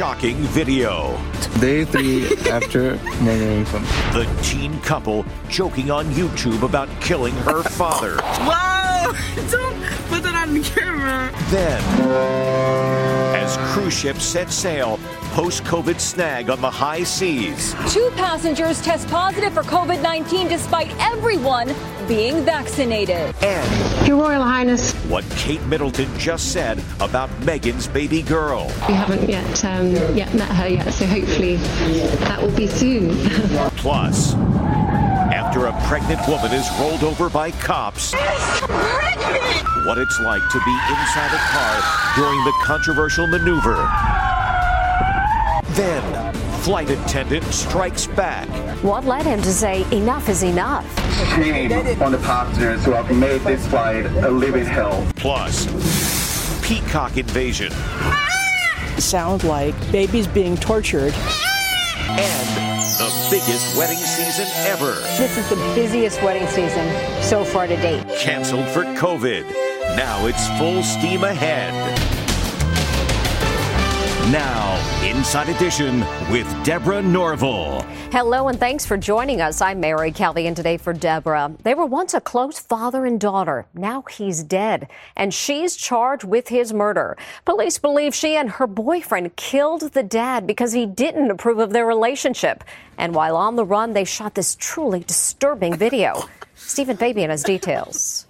Shocking video. Day three after murdering somebody. The teen couple joking on YouTube about killing her father. Whoa! Don't put that on the camera. Then, as cruise ships set sail, post COVID snag on the high seas. Two passengers test positive for COVID 19 despite everyone being vaccinated. And Your Royal Highness, what Kate Middleton just said about Meghan's baby girl. we haven't yet um, yet met her yet, so hopefully that will be soon. Plus, after a pregnant woman is rolled over by cops, what it's like to be inside a car during the controversial maneuver. Then, flight attendant strikes back. What led him to say enough is enough? shame on the passengers who have made this flight a living hell. Plus, peacock invasion. sound like babies being tortured. And the biggest wedding season ever. This is the busiest wedding season so far to date. Canceled for COVID. Now it's full steam ahead. Now, Inside Edition with Deborah Norville. Hello and thanks for joining us. I'm Mary Calvi and today for Deborah. They were once a close father and daughter. Now he's dead and she's charged with his murder. Police believe she and her boyfriend killed the dad because he didn't approve of their relationship. And while on the run, they shot this truly disturbing video. Steven Fabian has details.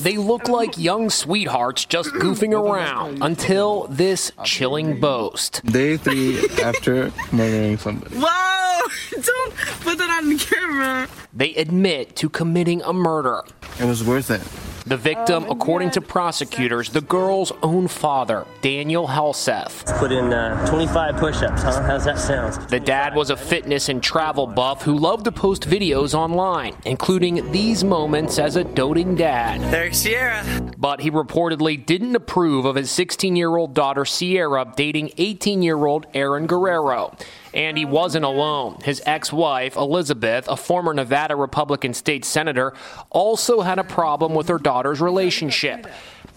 They look oh. like young sweethearts just goofing around until this chilling boast. Day three after murdering somebody. Whoa! Don't put that on the camera. They admit to committing a murder. It was worth it. The victim, according to prosecutors, the girl's own father, Daniel Halseth. Put in uh, 25 push-ups, huh? How's that sound? The dad was a fitness and travel buff who loved to post videos online, including these moments as a doting dad. There's Sierra. But he reportedly didn't approve of his 16 year old daughter Sierra dating 18 year old Aaron Guerrero. And he wasn't alone. His ex wife, Elizabeth, a former Nevada Republican state senator, also had a problem with her daughter's relationship.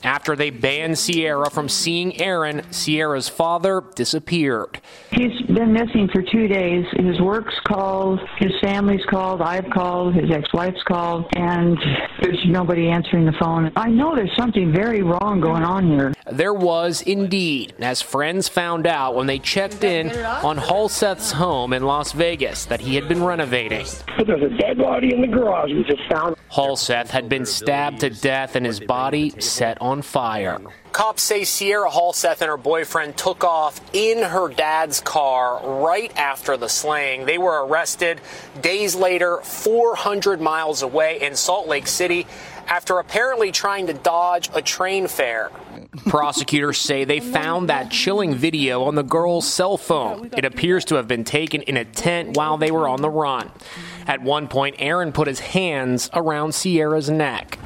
After they banned Sierra from seeing Aaron, Sierra's father disappeared. He's been missing for two days. His work's called, his family's called, I've called, his ex-wife's called, and there's nobody answering the phone. I know there's something very wrong going on here. There was indeed, as friends found out when they checked in on Halseth's home in Las Vegas that he had been renovating. But there's a dead body in the garage we just found. Halseth had been stabbed to death and his body set on fire. Cops say Sierra Halseth and her boyfriend took off in her dad's car right after the slaying. They were arrested days later, 400 miles away in Salt Lake City, after apparently trying to dodge a train fare. Prosecutors say they found that chilling video on the girl's cell phone. It appears to have been taken in a tent while they were on the run. At one point, Aaron put his hands around Sierra's neck.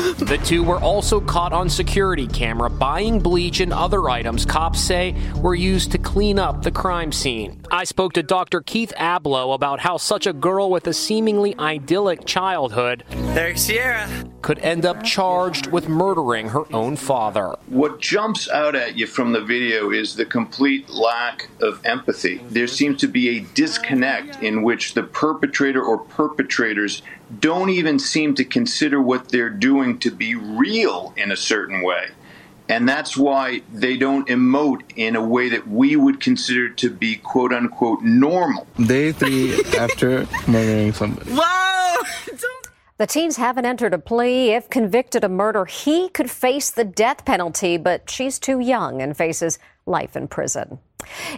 The two were also caught on security camera buying bleach and other items cops say were used to clean up the crime scene. I spoke to Dr. Keith Ablow about how such a girl with a seemingly idyllic childhood There's Sierra. Could end up charged with murdering her own father. What jumps out at you from the video is the complete lack of empathy. There seems to be a disconnect in which the perpetrator or perpetrators don't even seem to consider what they're doing to be real in a certain way. And that's why they don't emote in a way that we would consider to be quote unquote normal. Day three after murdering somebody. Whoa! The teens haven't entered a plea. If convicted of murder, he could face the death penalty, but she's too young and faces life in prison.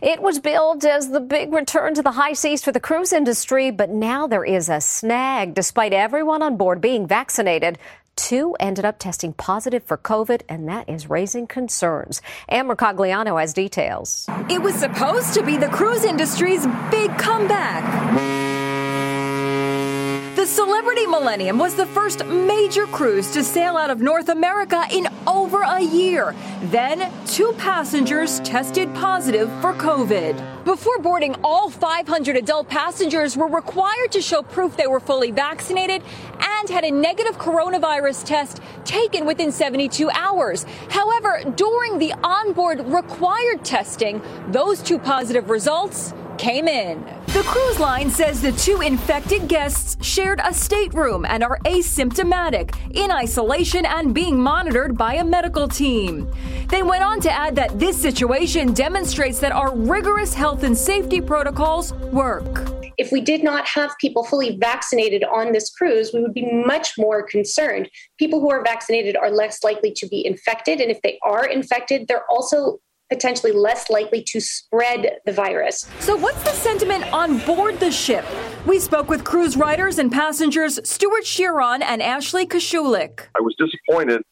It was billed as the big return to the high seas for the cruise industry, but now there is a snag. Despite everyone on board being vaccinated, Two ended up testing positive for COVID, and that is raising concerns. Ann Mercogliano has details. It was supposed to be the cruise industry's big comeback. The Celebrity Millennium was the first major cruise to sail out of North America in over a year. Then, two passengers tested positive for COVID. Before boarding, all 500 adult passengers were required to show proof they were fully vaccinated and had a negative coronavirus test taken within 72 hours. However, during the onboard required testing, those two positive results came in. The cruise line says the two infected guests shared a stateroom and are asymptomatic, in isolation, and being monitored by a medical team. They went on to add that this situation demonstrates that our rigorous health and safety protocols work. If we did not have people fully vaccinated on this cruise, we would be much more concerned. People who are vaccinated are less likely to be infected, and if they are infected, they're also potentially less likely to spread the virus. So, what's the sentiment on board the ship? We spoke with cruise riders and passengers Stewart Chiron and Ashley Kosciolek. I was disappointed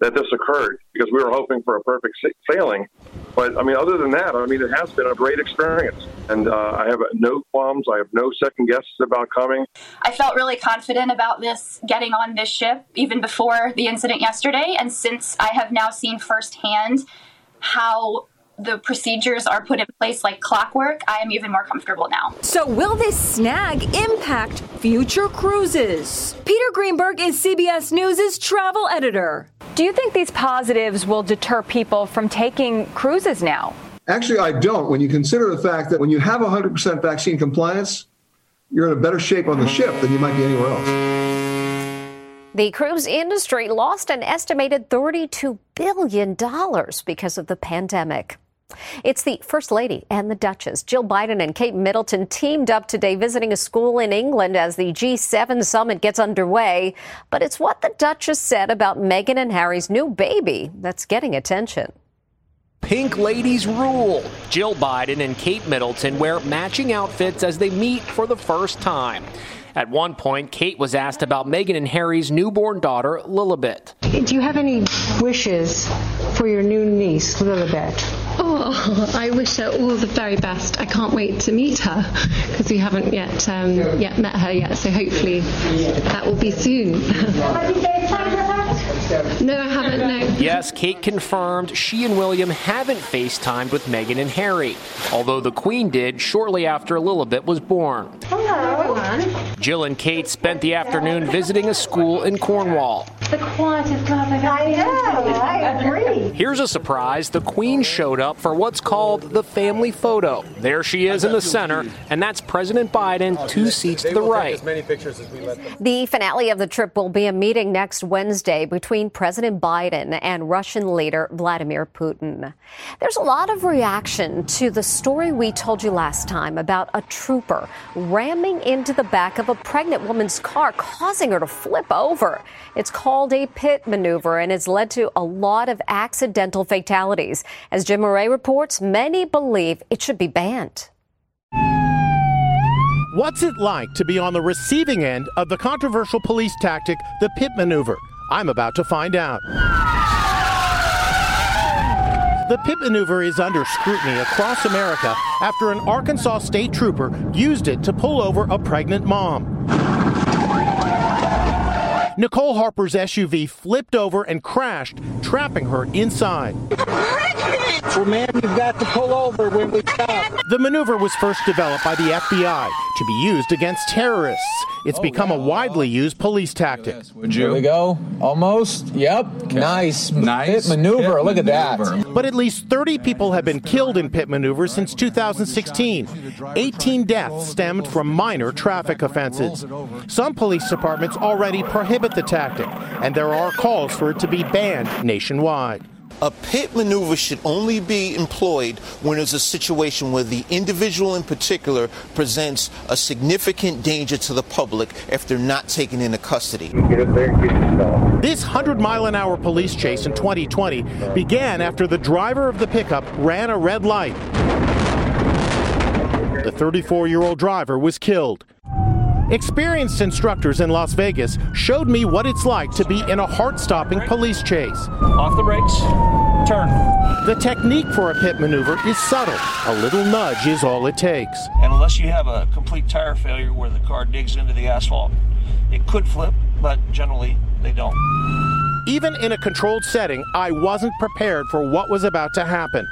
that this occurred because we were hoping for a perfect sailing. But I mean, other than that, I mean, it has been a great experience, and uh, I have no qualms. I have no second guesses about coming. I felt really confident about this getting on this ship even before the incident yesterday, and since I have now seen firsthand how the procedures are put in place like clockwork, I am even more comfortable now. So, will this snag impact future cruises? Peter Greenberg is CBS News' travel editor. Do you think these positives will deter people from taking cruises now? Actually, I don't. When you consider the fact that when you have 100% vaccine compliance, you're in a better shape on the ship than you might be anywhere else. The cruise industry lost an estimated $32 billion because of the pandemic. It's the First Lady and the Duchess. Jill Biden and Kate Middleton teamed up today visiting a school in England as the G7 summit gets underway. But it's what the Duchess said about Meghan and Harry's new baby that's getting attention. Pink ladies rule. Jill Biden and Kate Middleton wear matching outfits as they meet for the first time. At one point, Kate was asked about Meghan and Harry's newborn daughter, Lilibet. Do you have any wishes for your new niece, Lilibet? Oh, I wish her all the very best. I can't wait to meet her because we haven't yet um, yet met her yet. So hopefully that will be soon. No, I haven't, no. Yes, Kate confirmed she and William haven't FaceTimed with Meghan and Harry, although the Queen did shortly after Lilibet was born. Hello. Jill and Kate spent the afternoon visiting a school in Cornwall. The quietest class I've I know, I agree. Here's a surprise the Queen showed up for what's called the family photo. There she is in the center, and that's President Biden two seats to the right. The finale of the trip will be a meeting next Wednesday between President Biden and Russian leader Vladimir Putin. There's a lot of reaction to the story we told you last time about a trooper ramming into the back of a pregnant woman's car, causing her to flip over. It's called a pit maneuver and has led to a lot of accidental fatalities. As Jim Moret reports, many believe it should be banned. What's it like to be on the receiving end of the controversial police tactic, the pit maneuver? I'm about to find out. The pit maneuver is under scrutiny across America after an Arkansas state trooper used it to pull over a pregnant mom. Nicole Harper's SUV flipped over and crashed, trapping her inside. Well, ma'am, you've got to pull over when we stop. The maneuver was first developed by the FBI to be used against terrorists. It's Oh, become a widely used police tactic. Would you? There we go. Almost. Yep. Nice. Nice. Pit maneuver. Look at that. But at least 30 people have been killed in pit maneuvers since 2016. 18 deaths stemmed from minor traffic offenses. Some police departments already prohibit the tactic, and there are calls for it to be banned nationwide. A pit maneuver should only be employed when there's a situation where the individual in particular presents a significant danger to the public if they're not taken into custody. This 100 mile an hour police chase in 2020 began after the driver of the pickup ran a red light. The 34 year old driver was killed. Experienced instructors in Las Vegas showed me what it's like to be in a heart stopping police chase. Off the brakes, turn. The technique for a pit maneuver is subtle. A little nudge is all it takes. And unless you have a complete tire failure where the car digs into the asphalt, it could flip, but generally they don't. Even in a controlled setting, I wasn't prepared for what was about to happen.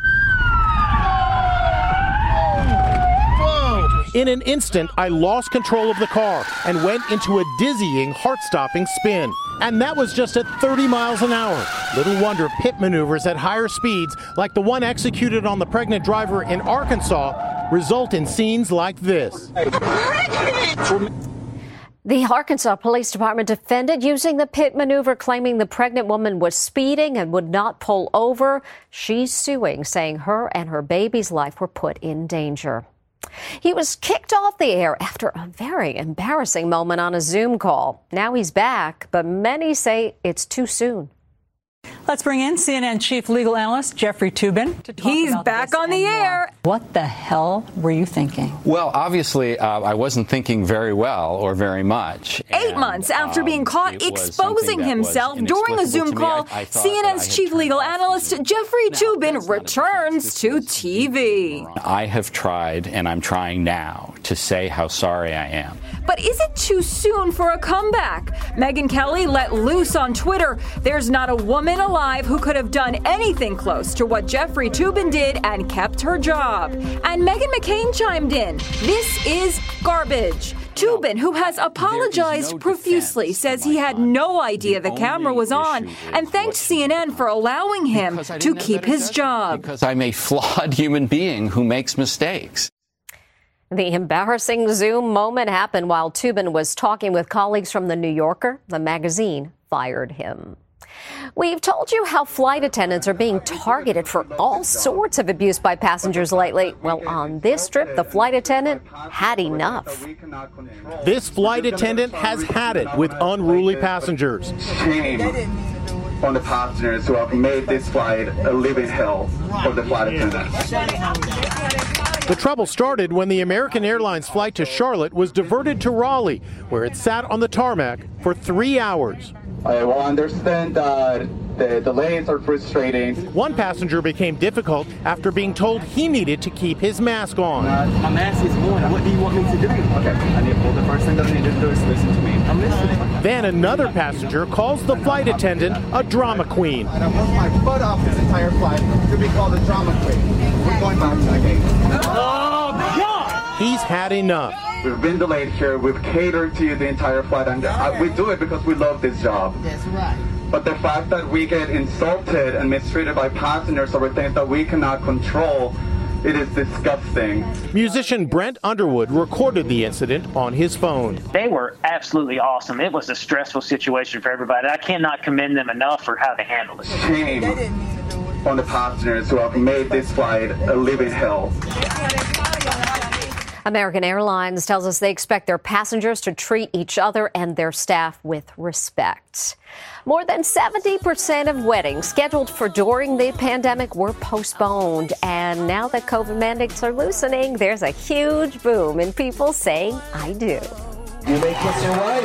In an instant, I lost control of the car and went into a dizzying, heart stopping spin. And that was just at 30 miles an hour. Little wonder pit maneuvers at higher speeds, like the one executed on the pregnant driver in Arkansas, result in scenes like this. The Arkansas Police Department defended using the pit maneuver, claiming the pregnant woman was speeding and would not pull over. She's suing, saying her and her baby's life were put in danger. He was kicked off the air after a very embarrassing moment on a Zoom call. Now he's back, but many say it's too soon. Let's bring in CNN chief legal analyst Jeffrey Toobin. He's back on the air. What the hell were you thinking? Well, obviously, uh, I wasn't thinking very well or very much. Eight And, months after um, being caught exposing something that was himself during a Zoom call, I- I thought that I CNN's chief legal analyst Jeffrey Toobin returns to TV. I have tried, and I'm trying now, to say how sorry I am. But is it too soon for a comeback? Megyn Kelly let loose on Twitter. There's not a woman alive who could have done anything close to what Jeffrey Toobin did and kept her job. And Meghan McCain chimed in. This is garbage. Toobin, who has apologized profusely, says he had no idea the camera was on and thanked CNN for allowing him to keep his job. Because I'm a flawed human being who makes mistakes. The embarrassing Zoom moment happened while Toobin was talking with colleagues from The New Yorker. The magazine fired him. We've told you how flight attendants are being targeted for all sorts of abuse by passengers lately. Well, on this trip, the flight attendant had enough. This flight attendant has had it with unruly passengers. Shame on the passengers who have made this flight a living hell for the flight attendants. The trouble started when the American Airlines flight to Charlotte was diverted to Raleigh, where it sat on the tarmac for three hours. I will understand that the delays are frustrating. One passenger became difficult after being told he needed to keep his mask on. my mask is on. What do you want me to do? Okay, I need well, the first thing that I need to do is listen to me. I'm listening. Then another passenger calls the flight attendant a drama queen. And I worked my butt off this entire flight to be called a drama queen. We're going back to the gate. Oh, God! He's had enough. We've been delayed here. We've catered to you the entire flight, and uh, we do it because we love this job. That's right. But the fact that we get insulted and mistreated by passengers over things that we cannot control, it is disgusting. Musician Brent Underwood recorded the incident on his phone. They were absolutely awesome. It was a stressful situation for everybody. I cannot commend them enough for how they handled it. Shame on the passengers who have made this flight a living hell. American Airlines tells us they expect their passengers to treat each other and their staff with respect. More than 70% of weddings scheduled for during the pandemic were postponed. And now that COVID mandates are loosening, there's a huge boom in people saying, I do. You may kiss your wife.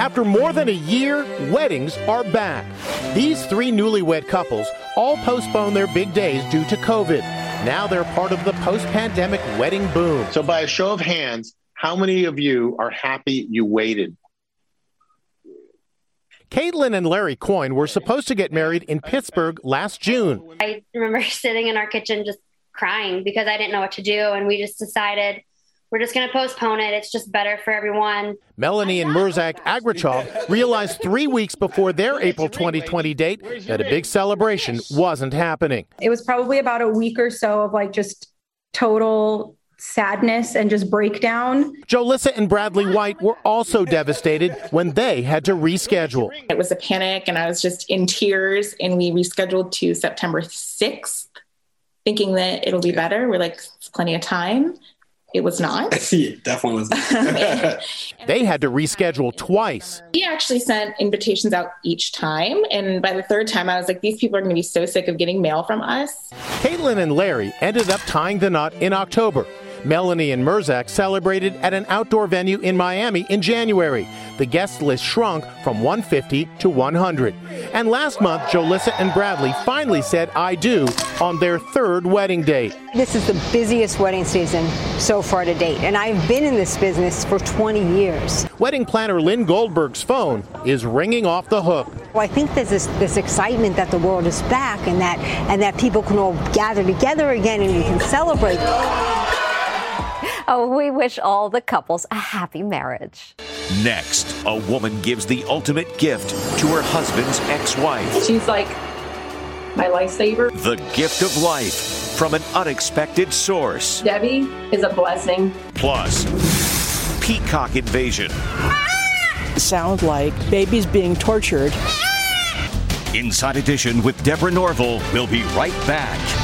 After more than a year, weddings are back. These three newlywed couples all postponed their big days due to COVID. Now they're part of the post pandemic wedding boom. So, by a show of hands, how many of you are happy you waited? Caitlin and Larry Coyne were supposed to get married in Pittsburgh last June. I remember sitting in our kitchen just crying because I didn't know what to do. And we just decided we're just going to postpone it. It's just better for everyone. Melanie and Murzak Agrachov realized three weeks before their April 2020 date that a big celebration wasn't happening. It was probably about a week or so of like just total sadness and just breakdown. Jolissa and Bradley White were also devastated when they had to reschedule. It was a panic, and I was just in tears. And we rescheduled to September 6th, thinking that it'll be better. We're like, it's plenty of time. It was not. yeah, definitely was. Not. they had to reschedule twice. He actually sent invitations out each time. And by the third time, I was like, these people are going to be so sick of getting mail from us. Caitlin and Larry ended up tying the knot in October. Melanie and Merzak celebrated at an outdoor venue in Miami in January. The guest list shrunk from 150 to 100. And last month, Jolissa and Bradley finally said I do on their third wedding date. This is the busiest wedding season so far to date, and I've been in this business for 20 years. Wedding planner Lynn Goldberg's phone is ringing off the hook. Well, I think there's this, this excitement that the world is back and that and that people can all gather together again and we can celebrate. Oh, we wish all the couples a happy marriage. Next, a woman gives the ultimate gift to her husband's ex wife. She's like my lifesaver. The gift of life from an unexpected source. Debbie is a blessing. Plus, peacock invasion. Sound like babies being tortured. Inside Edition with Deborah Norville. We'll be right back.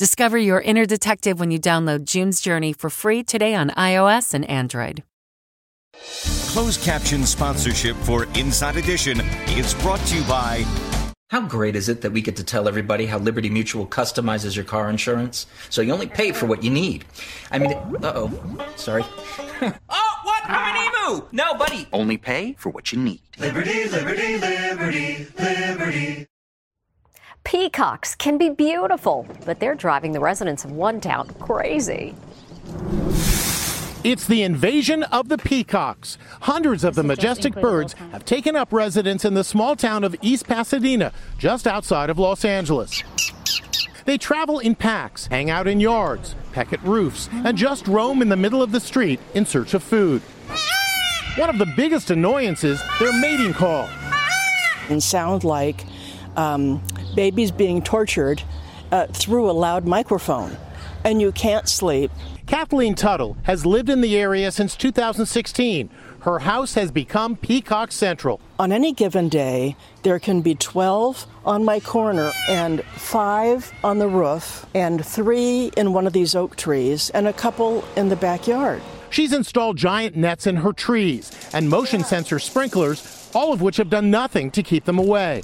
Discover your inner detective when you download June's Journey for free today on iOS and Android. Closed caption sponsorship for Inside Edition is brought to you by. How great is it that we get to tell everybody how Liberty Mutual customizes your car insurance so you only pay for what you need? I mean, uh oh, sorry. oh, what? I'm an emu! No, buddy! Only pay for what you need. Liberty, liberty, liberty, liberty. Peacocks can be beautiful, but they're driving the residents of one town crazy. It's the invasion of the peacocks. Hundreds of the majestic birds have taken up residence in the small town of East Pasadena, just outside of Los Angeles. They travel in packs, hang out in yards, peck at roofs, and just roam in the middle of the street in search of food. One of the biggest annoyances, their mating call. And sound like um, babies being tortured uh, through a loud microphone. And you can't sleep. Kathleen Tuttle has lived in the area since 2016. Her house has become Peacock Central. On any given day, there can be 12 on my corner, and five on the roof, and three in one of these oak trees, and a couple in the backyard. She's installed giant nets in her trees and motion sensor sprinklers, all of which have done nothing to keep them away.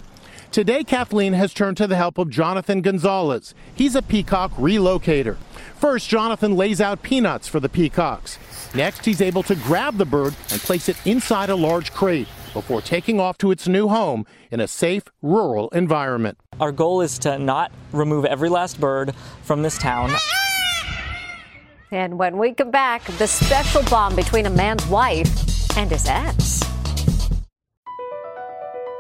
Today, Kathleen has turned to the help of Jonathan Gonzalez. He's a peacock relocator. First, Jonathan lays out peanuts for the peacocks. Next, he's able to grab the bird and place it inside a large crate before taking off to its new home in a safe rural environment. Our goal is to not remove every last bird from this town. And when we come back, the special bond between a man's wife and his ex.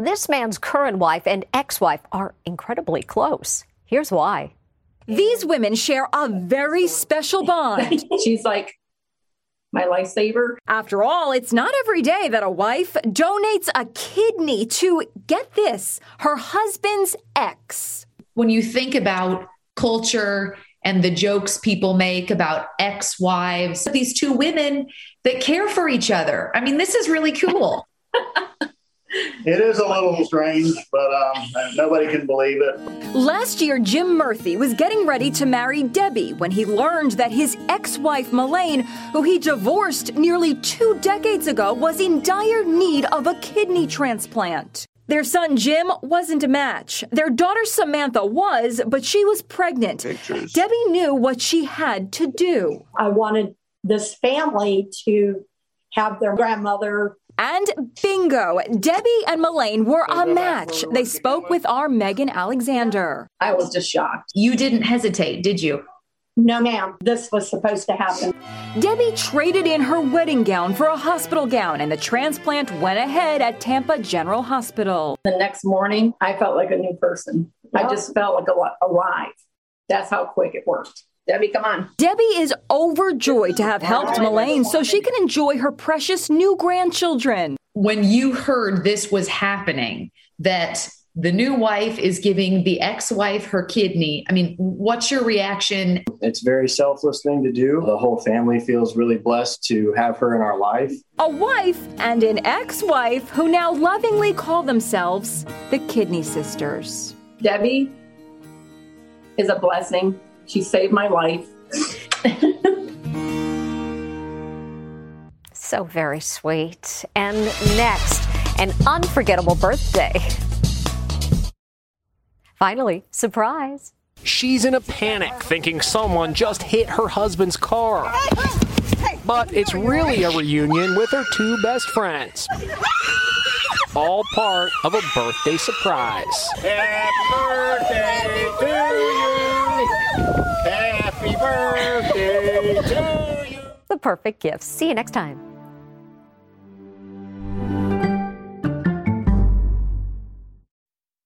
This man's current wife and ex-wife are incredibly close. Here's why. These women share a very special bond. She's like my lifesaver. After all, it's not every day that a wife donates a kidney to, get this, her husband's ex. When you think about culture and the jokes people make about ex wives, these two women that care for each other. I mean, this is really cool. It is a little strange, but um, nobody can believe it. Last year, Jim Murphy was getting ready to marry Debbie when he learned that his ex wife, Melaine, who he divorced nearly two decades ago, was in dire need of a kidney transplant. Their son Jim wasn't a match. Their daughter Samantha was, but she was pregnant. Pictures. Debbie knew what she had to do. I wanted this family to have their grandmother And bingo, Debbie and Melaine were a match. They spoke with our Megan Alexander. I was just shocked. You didn't hesitate, did you? No, ma'am. This was supposed to happen. Debbie traded in her wedding gown for a hospital gown, and the transplant went ahead at Tampa General Hospital. The next morning, I felt like a new person. I just felt like a- alive. That's how quick it worked. Debbie, come on. Debbie is overjoyed to have helped Melaine so she can enjoy her precious new grandchildren. When you heard this was happening, that the new wife is giving the ex-wife her kidney. I mean, what's your reaction? It's a very selfless thing to do. The whole family feels really blessed to have her in our life. A wife and an ex wife who now lovingly call themselves the Kidney Sisters. Debbie is a blessing. She saved my life. So very sweet. And next, an unforgettable birthday. Finally, surprise. She's in a panic, thinking someone just hit her husband's car. But it's really a reunion with her two best friends. All part of a birthday surprise. Happy birthday to you. Birthday to you. The perfect gift. See you next time.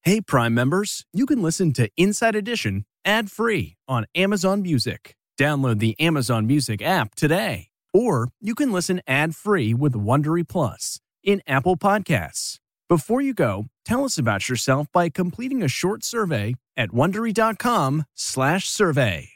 Hey, Prime members, you can listen to Inside Edition ad free on Amazon Music. Download the Amazon Music app today. Or you can listen ad free with Wondery Plus in Apple Podcasts. Before you go, tell us about yourself by completing a short survey at wondery.com/survey.